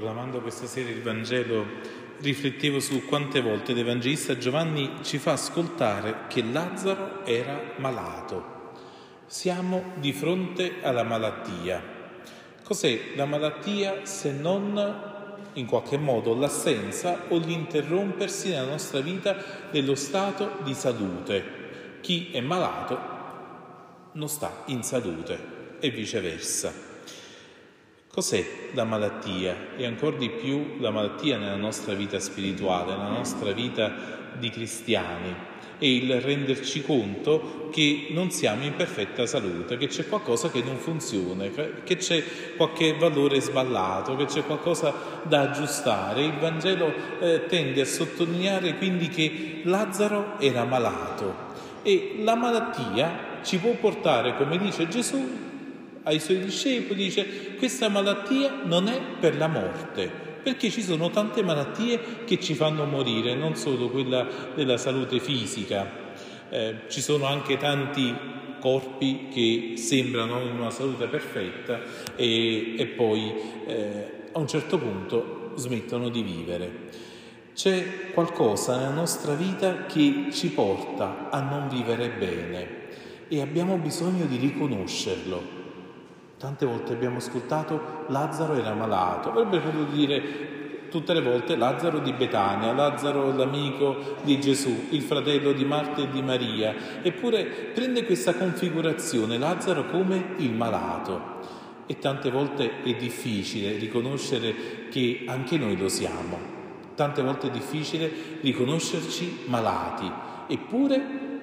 Proclamando questa sera il Vangelo, riflettevo su quante volte l'Evangelista Giovanni ci fa ascoltare che Lazzaro era malato. Siamo di fronte alla malattia. Cos'è la malattia se non in qualche modo l'assenza o l'interrompersi nella nostra vita dello stato di salute? Chi è malato non sta in salute e viceversa. Cos'è la malattia e ancora di più la malattia nella nostra vita spirituale, nella nostra vita di cristiani? È il renderci conto che non siamo in perfetta salute, che c'è qualcosa che non funziona, che c'è qualche valore sballato, che c'è qualcosa da aggiustare. Il Vangelo eh, tende a sottolineare quindi che Lazzaro era malato e la malattia ci può portare, come dice Gesù, ai suoi discepoli, dice questa malattia non è per la morte, perché ci sono tante malattie che ci fanno morire, non solo quella della salute fisica, eh, ci sono anche tanti corpi che sembrano in una salute perfetta e, e poi eh, a un certo punto smettono di vivere. C'è qualcosa nella nostra vita che ci porta a non vivere bene e abbiamo bisogno di riconoscerlo Tante volte abbiamo ascoltato Lazzaro era malato, avrebbe potuto dire tutte le volte Lazzaro di Betania, Lazzaro l'amico di Gesù, il fratello di Marta e di Maria, eppure prende questa configurazione Lazzaro come il malato. E tante volte è difficile riconoscere che anche noi lo siamo, tante volte è difficile riconoscerci malati, eppure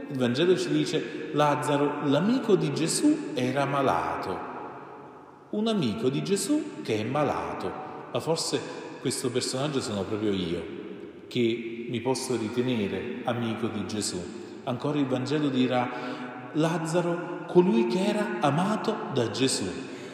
il Vangelo ci dice Lazzaro, l'amico di Gesù, era malato un amico di Gesù che è malato, ma forse questo personaggio sono proprio io, che mi posso ritenere amico di Gesù. Ancora il Vangelo dirà Lazzaro, colui che era amato da Gesù.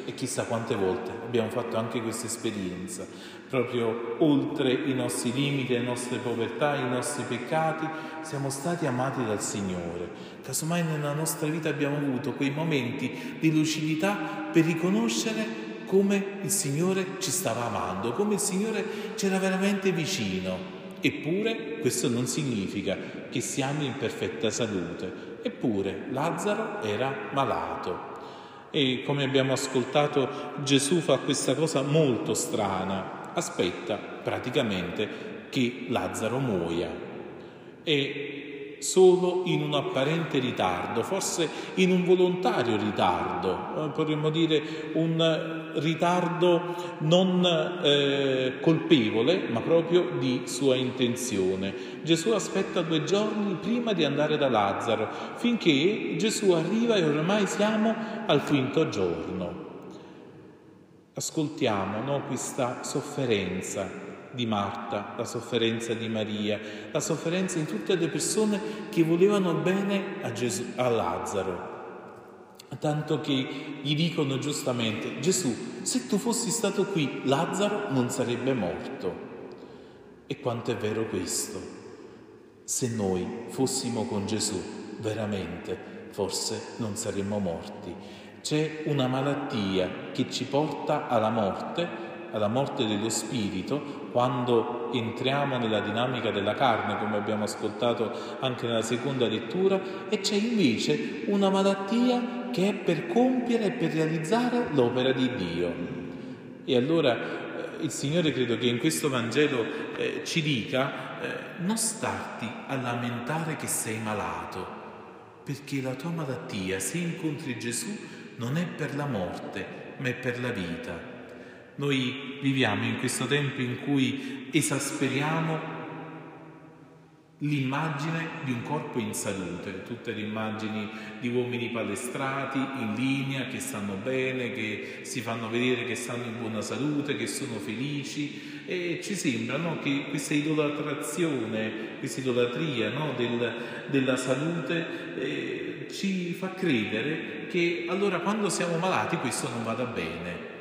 E chissà quante volte abbiamo fatto anche questa esperienza, proprio oltre i nostri limiti, le nostre povertà, i nostri peccati, siamo stati amati dal Signore. Casomai nella nostra vita abbiamo avuto quei momenti di lucidità per riconoscere come il Signore ci stava amando, come il Signore c'era veramente vicino. Eppure questo non significa che siamo in perfetta salute. Eppure Lazzaro era malato. E come abbiamo ascoltato, Gesù fa questa cosa molto strana. Aspetta praticamente che Lazzaro muoia. E solo in un apparente ritardo, forse in un volontario ritardo, eh, potremmo dire un ritardo non eh, colpevole, ma proprio di sua intenzione. Gesù aspetta due giorni prima di andare da Lazzaro, finché Gesù arriva e ormai siamo al quinto giorno. Ascoltiamo no, questa sofferenza di Marta, la sofferenza di Maria, la sofferenza di tutte le persone che volevano bene a, Gesù, a Lazzaro tanto che gli dicono giustamente, Gesù, se tu fossi stato qui, Lazzaro non sarebbe morto. E quanto è vero questo? Se noi fossimo con Gesù, veramente, forse non saremmo morti. C'è una malattia che ci porta alla morte, alla morte dello spirito, quando entriamo nella dinamica della carne, come abbiamo ascoltato anche nella seconda lettura, e c'è invece una malattia che è per compiere e per realizzare l'opera di Dio. E allora eh, il Signore credo che in questo Vangelo eh, ci dica eh, non starti a lamentare che sei malato, perché la tua malattia, se incontri Gesù, non è per la morte, ma è per la vita. Noi viviamo in questo tempo in cui esasperiamo l'immagine di un corpo in salute, tutte le immagini di uomini palestrati, in linea, che stanno bene, che si fanno vedere che stanno in buona salute, che sono felici e ci sembra no, che questa idolatrazione, questa idolatria no, del, della salute eh, ci fa credere che allora quando siamo malati questo non vada bene.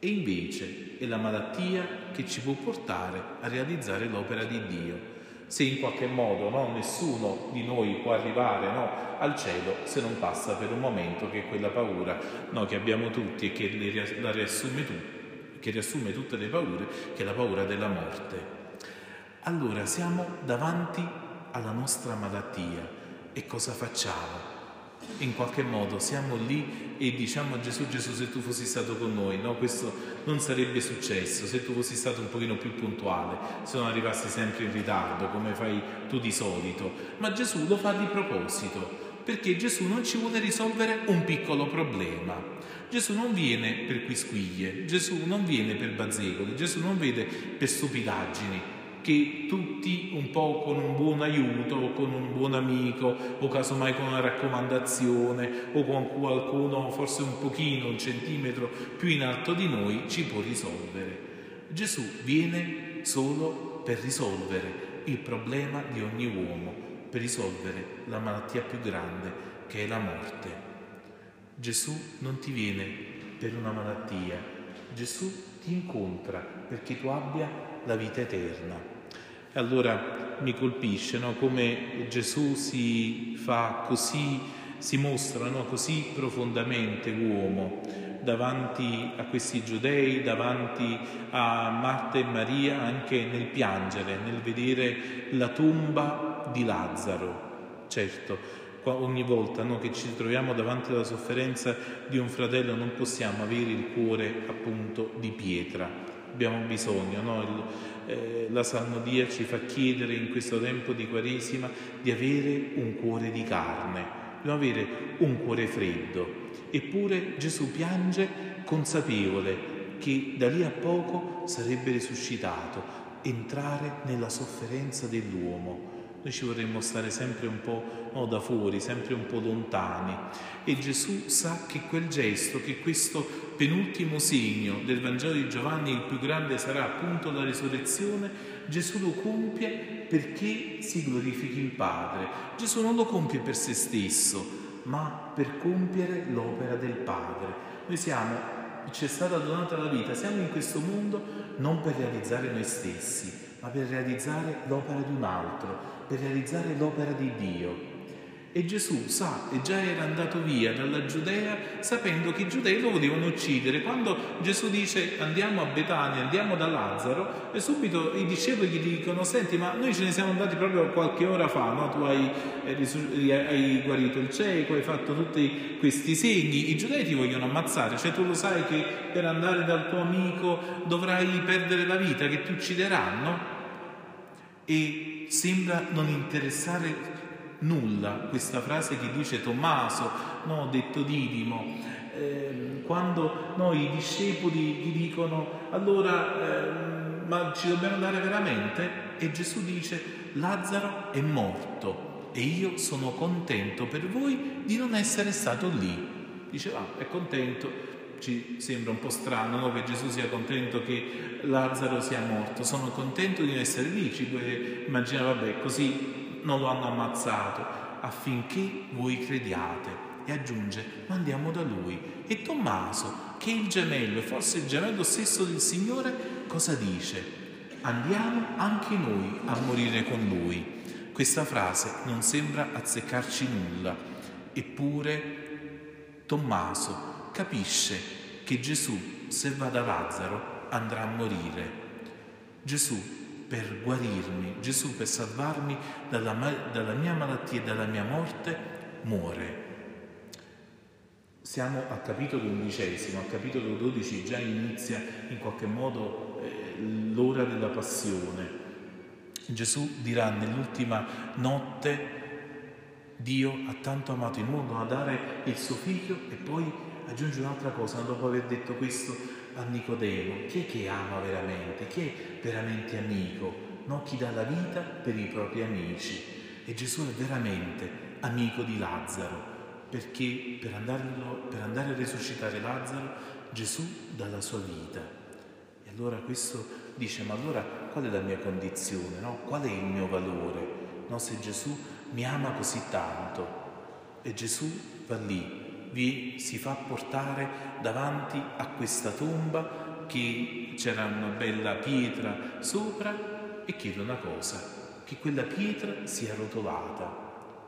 E invece è la malattia che ci può portare a realizzare l'opera di Dio se in qualche modo no, nessuno di noi può arrivare no, al cielo se non passa per un momento che quella paura no, che abbiamo tutti e che la riassume tu, che riassume tutte le paure, che è la paura della morte. Allora siamo davanti alla nostra malattia e cosa facciamo? In qualche modo siamo lì e diciamo a Gesù, Gesù se tu fossi stato con noi, no, questo non sarebbe successo, se tu fossi stato un pochino più puntuale, se non arrivassi sempre in ritardo come fai tu di solito, ma Gesù lo fa di proposito, perché Gesù non ci vuole risolvere un piccolo problema. Gesù non viene per quisquiglie, Gesù non viene per bazzecoli, Gesù non viene per stupidaggini, che tutti un po' con un buon aiuto o con un buon amico o casomai con una raccomandazione o con qualcuno forse un pochino, un centimetro più in alto di noi ci può risolvere. Gesù viene solo per risolvere il problema di ogni uomo, per risolvere la malattia più grande che è la morte. Gesù non ti viene per una malattia, Gesù ti incontra perché tu abbia la vita eterna. E allora mi colpisce no, come Gesù si fa così, si mostra no, così profondamente uomo davanti a questi giudei, davanti a Marta e Maria, anche nel piangere, nel vedere la tomba di Lazzaro. Certo, ogni volta no, che ci troviamo davanti alla sofferenza di un fratello non possiamo avere il cuore appunto di pietra, abbiamo bisogno, no? il, eh, la salmodia ci fa chiedere in questo tempo di Quaresima di avere un cuore di carne, dobbiamo avere un cuore freddo. Eppure Gesù piange consapevole che da lì a poco sarebbe risuscitato, entrare nella sofferenza dell'uomo noi ci vorremmo stare sempre un po' no, da fuori, sempre un po' lontani. E Gesù sa che quel gesto, che questo penultimo segno del Vangelo di Giovanni, il più grande sarà appunto la risurrezione, Gesù lo compie perché si glorifichi il Padre. Gesù non lo compie per se stesso, ma per compiere l'opera del Padre. Noi siamo, ci è stata donata la vita, siamo in questo mondo non per realizzare noi stessi, ma per realizzare l'opera di un altro, per realizzare l'opera di Dio. E Gesù sa, e già era andato via dalla Giudea sapendo che i giudei lo volevano uccidere. Quando Gesù dice andiamo a Betania, andiamo da Lazzaro, e subito i discepoli gli dicono, senti ma noi ce ne siamo andati proprio qualche ora fa, no? tu hai, eh, hai guarito il cieco, hai fatto tutti questi segni, i giudei ti vogliono ammazzare, cioè tu lo sai che per andare dal tuo amico dovrai perdere la vita, che ti uccideranno? E sembra non interessare nulla questa frase che dice Tommaso, no, detto Didimo, eh, quando noi discepoli gli dicono allora eh, ma ci dobbiamo andare veramente? E Gesù dice Lazzaro è morto e io sono contento per voi di non essere stato lì. Dice ah, è contento, ci sembra un po' strano no? che Gesù sia contento che Lazzaro sia morto, sono contento di essere lì, ci immaginare, vabbè, così non lo hanno ammazzato, affinché voi crediate. E aggiunge, ma andiamo da lui. E Tommaso, che è il gemello, forse il gemello stesso del Signore, cosa dice? Andiamo anche noi a morire con lui. Questa frase non sembra azzeccarci nulla, eppure Tommaso capisce che Gesù, se va da Lazzaro, andrà a morire. Gesù per guarirmi, Gesù per salvarmi dalla, dalla mia malattia e dalla mia morte, muore. Siamo al capitolo undicesimo, al capitolo 12 già inizia in qualche modo eh, l'ora della passione. Gesù dirà nell'ultima notte Dio ha tanto amato il mondo a dare il suo figlio e poi aggiunge un'altra cosa, dopo aver detto questo a Nicodemo, chi è che ama veramente? Chi è veramente amico? No, chi dà la vita per i propri amici. E Gesù è veramente amico di Lazzaro, perché per, andarlo, per andare a risuscitare Lazzaro Gesù dà la sua vita. E allora questo dice, ma allora qual è la mia condizione? No? Qual è il mio valore? No, se Gesù mi ama così tanto e Gesù va lì vi si fa portare davanti a questa tomba che c'era una bella pietra sopra e chiede una cosa, che quella pietra sia rotolata.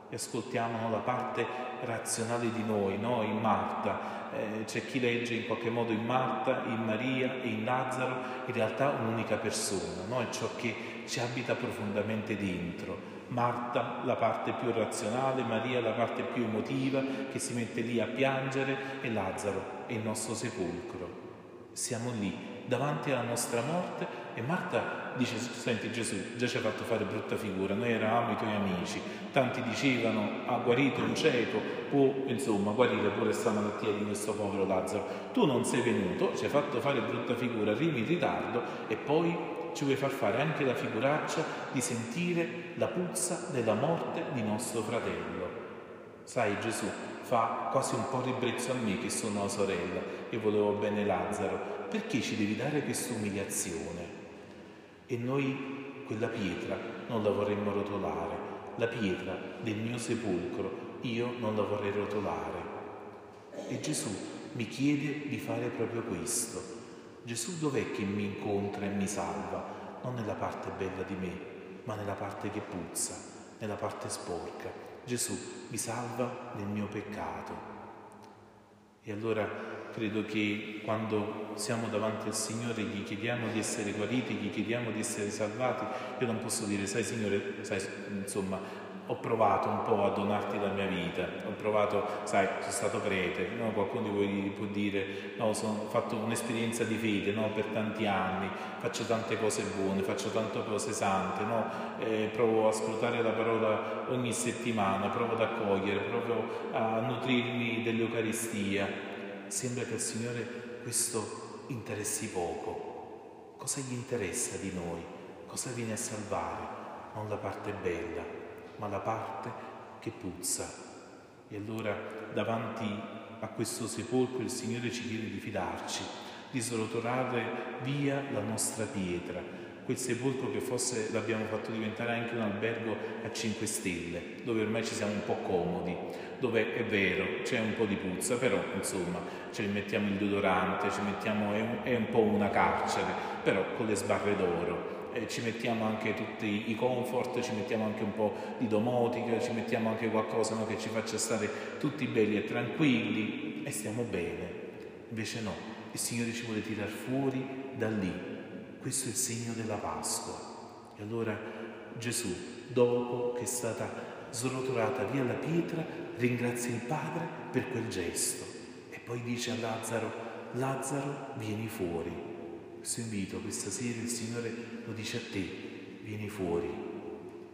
e ascoltiamo la parte razionale di noi, no? in Marta. Eh, c'è chi legge in qualche modo in Marta, in Maria e in Lazzaro, in realtà un'unica persona, no? è ciò che ci abita profondamente dentro. Marta la parte più razionale, Maria la parte più emotiva che si mette lì a piangere e Lazzaro è il nostro sepolcro. Siamo lì davanti alla nostra morte e Marta dice, senti Gesù, già ci ha fatto fare brutta figura, noi eravamo i tuoi amici, tanti dicevano ha guarito un cieco, può insomma guarire pure questa malattia di questo povero Lazzaro, tu non sei venuto, ci hai fatto fare brutta figura, arrivi in ritardo e poi ci vuoi far fare anche la figuraccia di sentire la puzza della morte di nostro fratello. Sai Gesù, fa quasi un po' ribrezzo a me che sono la sorella e volevo bene Lazzaro, perché ci devi dare questa umiliazione? E noi quella pietra non la vorremmo rotolare, la pietra del mio sepolcro io non la vorrei rotolare. E Gesù mi chiede di fare proprio questo. Gesù dov'è che mi incontra e mi salva? Non nella parte bella di me, ma nella parte che puzza, nella parte sporca. Gesù mi salva nel mio peccato. E allora credo che quando siamo davanti al Signore gli chiediamo di essere guariti, gli chiediamo di essere salvati, io non posso dire, sai Signore, sai, insomma, ho provato un po' a donarti la mia vita, ho provato, sai, sono stato prete, no? qualcuno di voi può dire, no, sono, ho fatto un'esperienza di fede no? per tanti anni, faccio tante cose buone, faccio tante cose sante, no? eh, provo a ascoltare la parola ogni settimana, provo ad accogliere, provo a nutrirmi dell'Eucaristia, sembra che al Signore questo interessi poco. Cosa gli interessa di noi? Cosa viene a salvare? Non la parte bella, ma la parte che puzza. E allora davanti a questo sepolcro il Signore ci chiede di fidarci, di srotolare via la nostra pietra, quel sepolcro che forse l'abbiamo fatto diventare anche un albergo a 5 stelle, dove ormai ci siamo un po' comodi, dove è vero, c'è un po' di puzza, però insomma ci mettiamo il deodorante, ci mettiamo, è un, è un po' una carcere, però con le sbarre d'oro. E ci mettiamo anche tutti i comfort, ci mettiamo anche un po' di domotica, ci mettiamo anche qualcosa no, che ci faccia stare tutti belli e tranquilli e stiamo bene. Invece no, il Signore ci vuole tirar fuori da lì, questo è il segno della Pasqua. E allora Gesù, dopo che è stata srotolata via la pietra, ringrazia il Padre per quel gesto e poi dice a Lazzaro, Lazzaro vieni fuori. Questo invito questa sera il Signore lo dice a te, vieni fuori,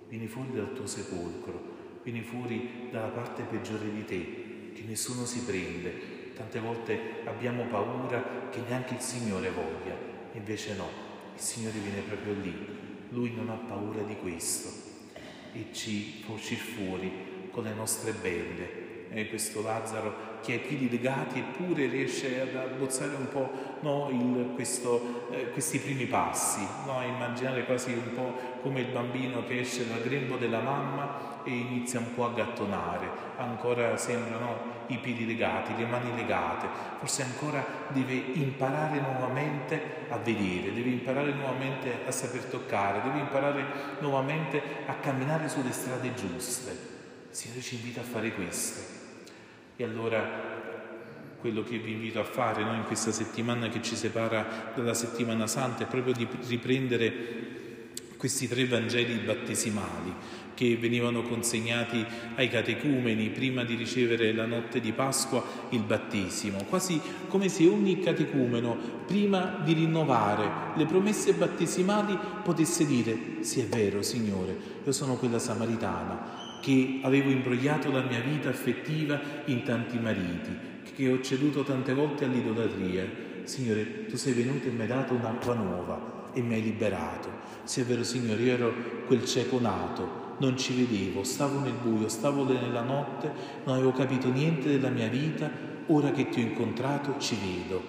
vieni fuori dal tuo sepolcro, vieni fuori dalla parte peggiore di te, che nessuno si prende. Tante volte abbiamo paura che neanche il Signore voglia, invece no, il Signore viene proprio lì, Lui non ha paura di questo e ci fa uscire fuori con le nostre belle. E questo Lazzaro che ha i piedi legati eppure riesce ad abbozzare un po' no, il, questo, eh, questi primi passi, no? immaginare quasi un po' come il bambino che esce dal grembo della mamma e inizia un po' a gattonare, ancora sembrano i piedi legati, le mani legate, forse ancora deve imparare nuovamente a vedere, deve imparare nuovamente a saper toccare, deve imparare nuovamente a camminare sulle strade giuste. Il Signore ci invita a fare questo. E allora quello che vi invito a fare no, in questa settimana che ci separa dalla settimana santa è proprio di riprendere questi tre Vangeli battesimali che venivano consegnati ai catecumeni prima di ricevere la notte di Pasqua il battesimo, quasi come se ogni catecumeno prima di rinnovare le promesse battesimali potesse dire sì è vero Signore, io sono quella samaritana che avevo imbrogliato la mia vita affettiva in tanti mariti, che ho ceduto tante volte all'idolatria. Signore, tu sei venuto e mi hai dato un'acqua nuova e mi hai liberato. Sì è vero Signore, io ero quel cieco nato, non ci vedevo, stavo nel buio, stavo nella notte, non avevo capito niente della mia vita, ora che ti ho incontrato ci vedo.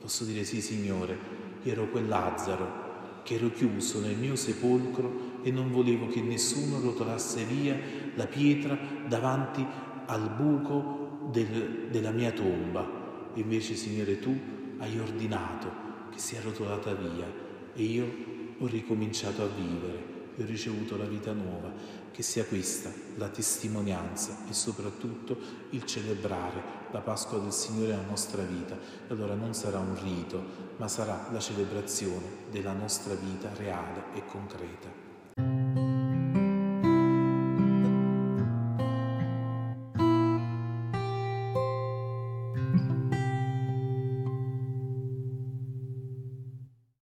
Posso dire sì, Signore, io ero quel Lazzaro che ero chiuso nel mio sepolcro e non volevo che nessuno rotolasse via la pietra davanti al buco del, della mia tomba. Invece, Signore, tu hai ordinato che sia rotolata via e io ho ricominciato a vivere e ho ricevuto la vita nuova, che sia questa la testimonianza e soprattutto il celebrare la Pasqua del Signore nella nostra vita. Allora non sarà un rito, ma sarà la celebrazione della nostra vita reale e concreta.